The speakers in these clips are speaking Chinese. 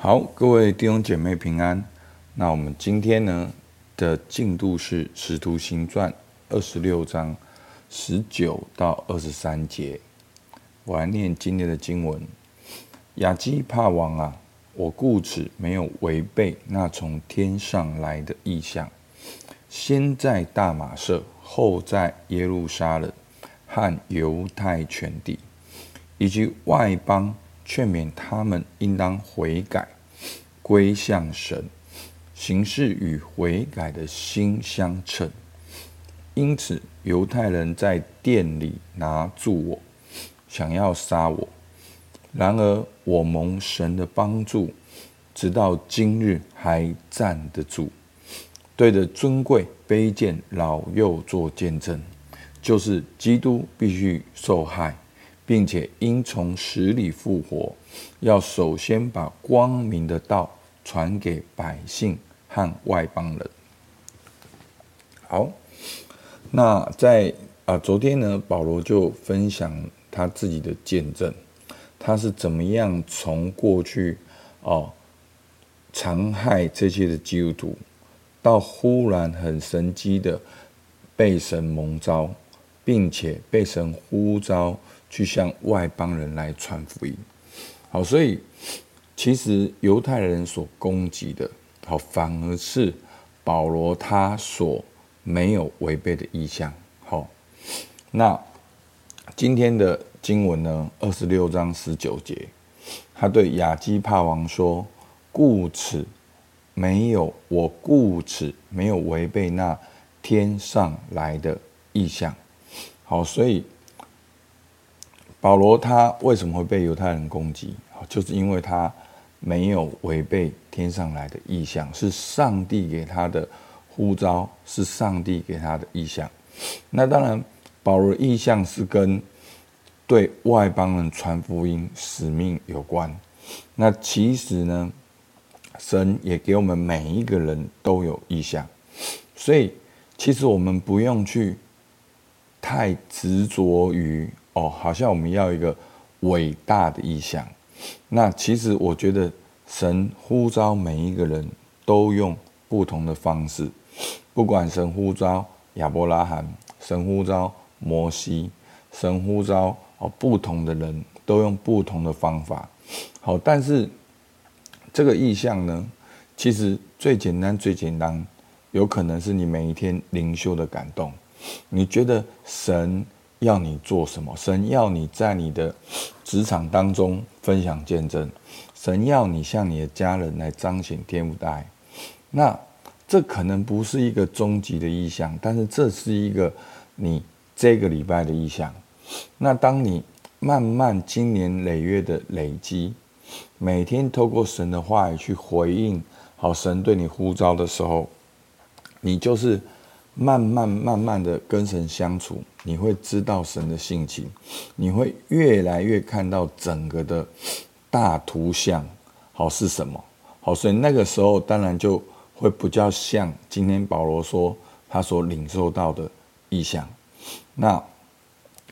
好，各位弟兄姐妹平安。那我们今天呢的进度是《使徒行传》二十六章十九到二十三节。我来念今天的经文：亚基帕王啊，我故此没有违背那从天上来的意象，先在大马色，后在耶路撒冷和犹太全地，以及外邦。劝勉他们应当悔改，归向神，行事与悔改的心相称。因此，犹太人在殿里拿住我，想要杀我。然而，我蒙神的帮助，直到今日还站得住，对着尊贵卑贱老幼做见证，就是基督必须受害。并且应从死里复活，要首先把光明的道传给百姓和外邦人。好，那在啊昨天呢，保罗就分享他自己的见证，他是怎么样从过去哦残害这些的基督徒，到忽然很神机的被神蒙召，并且被神呼召。去向外邦人来传福音，好，所以其实犹太人所攻击的，好，反而是保罗他所没有违背的意向。好，那今天的经文呢，二十六章十九节，他对亚基帕王说：“故此没有，我故此没有违背那天上来的意向。”好，所以。保罗他为什么会被犹太人攻击？就是因为他没有违背天上来的意象，是上帝给他的呼召，是上帝给他的意象。那当然，保罗意向是跟对外邦人传福音使命有关。那其实呢，神也给我们每一个人都有意象，所以其实我们不用去太执着于。哦，好像我们要一个伟大的意象。那其实我觉得神呼召每一个人都用不同的方式，不管神呼召亚伯拉罕，神呼召摩西，神呼召哦不同的人都用不同的方法。好，但是这个意象呢，其实最简单最简单，有可能是你每一天灵修的感动，你觉得神。要你做什么？神要你在你的职场当中分享见证，神要你向你的家人来彰显天父的爱。那这可能不是一个终极的意向，但是这是一个你这个礼拜的意向。那当你慢慢经年累月的累积，每天透过神的话语去回应好神对你呼召的时候，你就是。慢慢慢慢的跟神相处，你会知道神的性情，你会越来越看到整个的大图像，好是什么？好，所以那个时候当然就会比较像今天保罗说他所领受到的意象。那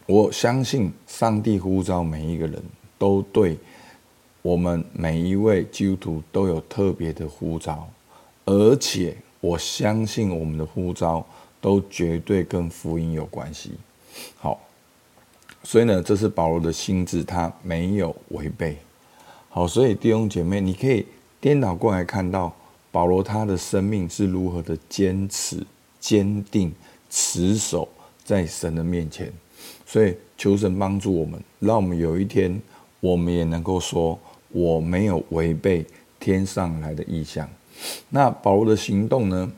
我相信上帝呼召每一个人都对我们每一位基督徒都有特别的呼召，而且。我相信我们的呼召都绝对跟福音有关系。好，所以呢，这是保罗的心志，他没有违背。好，所以弟兄姐妹，你可以颠倒过来看到保罗他的生命是如何的坚持、坚定、持守在神的面前。所以求神帮助我们，让我们有一天我们也能够说，我没有违背天上来的意象。那保罗的行动呢？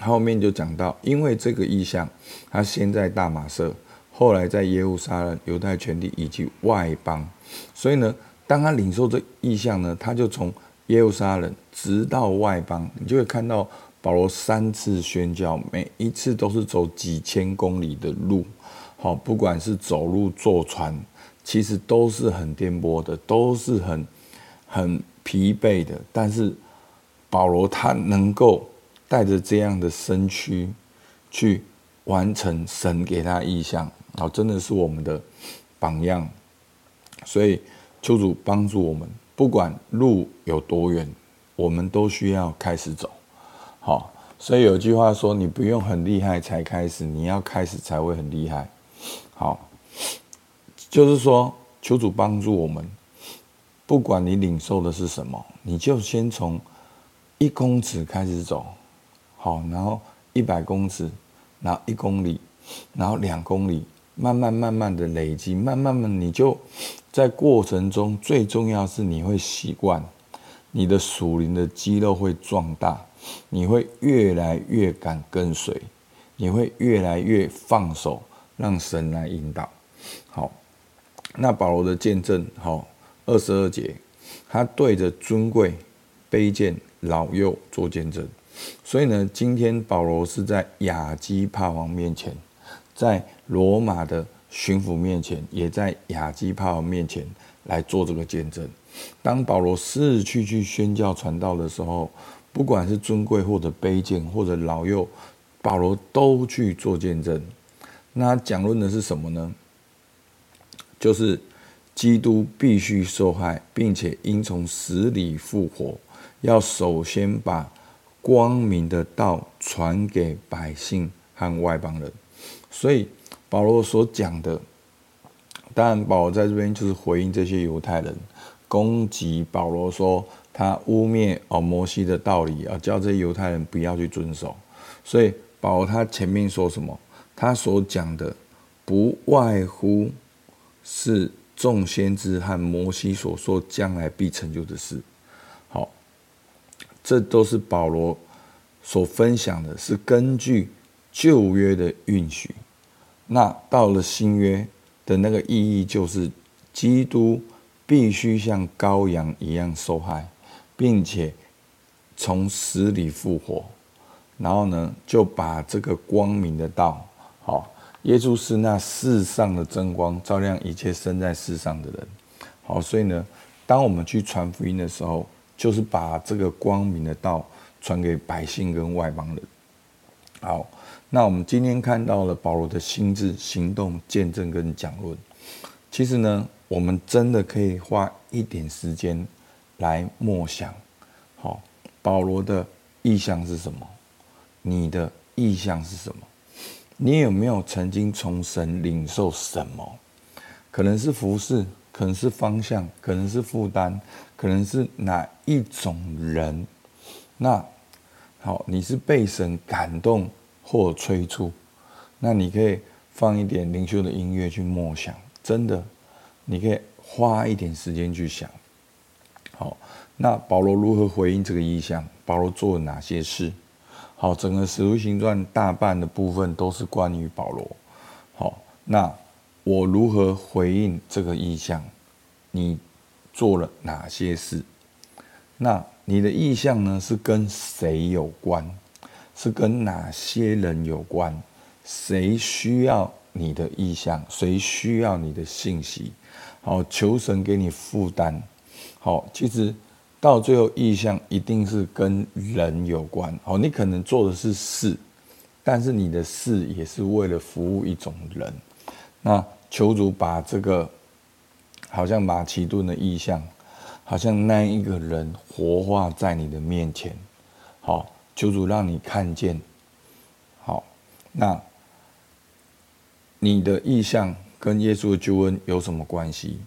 后面就讲到，因为这个意向，他先在大马色，后来在耶路撒冷、犹太全地以及外邦。所以呢，当他领受这意向呢，他就从耶路撒冷直到外邦，你就会看到保罗三次宣教，每一次都是走几千公里的路。好，不管是走路、坐船，其实都是很颠簸的，都是很很疲惫的，但是。保罗他能够带着这样的身躯去完成神给他意象，真的是我们的榜样。所以求主帮助我们，不管路有多远，我们都需要开始走。好，所以有句话说：“你不用很厉害才开始，你要开始才会很厉害。”好，就是说，求主帮助我们，不管你领受的是什么，你就先从一公尺开始走，好，然后一百公尺，然后一公里，然后两公里。慢慢慢慢的累积，慢慢慢你就在过程中，最重要是你会习惯，你的属灵的肌肉会壮大，你会越来越敢跟随，你会越来越放手，让神来引导。好，那保罗的见证，好，二十二节，他对着尊贵、卑贱、老幼做见证，所以呢，今天保罗是在亚基帕王面前。在罗马的巡抚面前，也在亚基帕王面前来做这个见证。当保罗失去去宣教传道的时候，不管是尊贵或者卑贱或者老幼，保罗都去做见证。那讲论的是什么呢？就是基督必须受害，并且应从死里复活，要首先把光明的道传给百姓和外邦人。所以保罗所讲的，当然保罗在这边就是回应这些犹太人攻击保罗，说他污蔑哦摩西的道理啊，叫这些犹太人不要去遵守。所以保罗他前面说什么？他所讲的不外乎是众先知和摩西所说将来必成就的事。这都是保罗所分享的，是根据旧约的允许。那到了新约的那个意义，就是基督必须像羔羊一样受害，并且从死里复活，然后呢，就把这个光明的道，好，耶稣是那世上的真光，照亮一切生在世上的人，好，所以呢，当我们去传福音的时候，就是把这个光明的道传给百姓跟外邦人，好。那我们今天看到了保罗的心志、行动、见证跟讲论。其实呢，我们真的可以花一点时间来默想。好，保罗的意向是什么？你的意向是什么？你有没有曾经从神领受什么？可能是服事，可能是方向，可能是负担，可能是哪一种人？那好，你是被神感动，或催促，那你可以放一点灵修的音乐去默想，真的，你可以花一点时间去想。好，那保罗如何回应这个意向？保罗做了哪些事？好，整个《使徒行传》大半的部分都是关于保罗。好，那我如何回应这个意向？你做了哪些事？那你的意向呢？是跟谁有关？是跟哪些人有关？谁需要你的意向？谁需要你的信息？好，求神给你负担。好，其实到最后意向一定是跟人有关。好，你可能做的是事，但是你的事也是为了服务一种人。那求主把这个，好像马其顿的意象，好像那一个人活化在你的面前。好。求主让你看见，好，那你的意向跟耶稣的救恩有什么关系？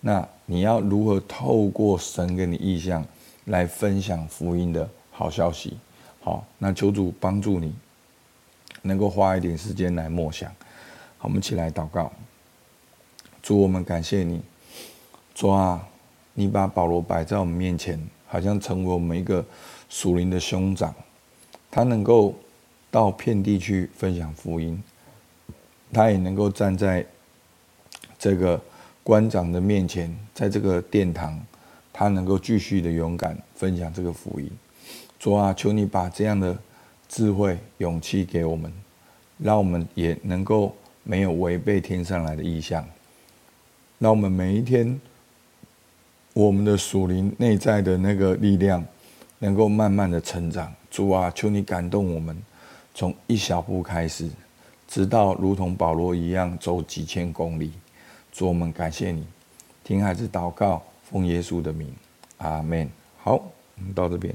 那你要如何透过神给你意向来分享福音的好消息？好，那求主帮助你，能够花一点时间来默想。好，我们起来祷告。主，我们感谢你，主啊，你把保罗摆在我们面前，好像成为我们一个属灵的兄长。他能够到遍地去分享福音，他也能够站在这个官长的面前，在这个殿堂，他能够继续的勇敢分享这个福音。主啊，求你把这样的智慧、勇气给我们，让我们也能够没有违背天上来的意向，让我们每一天，我们的属灵内在的那个力量，能够慢慢的成长。主啊，求你感动我们，从一小步开始，直到如同保罗一样走几千公里。主，我们感谢你，听孩子祷告，奉耶稣的名，阿门。好，我们到这边。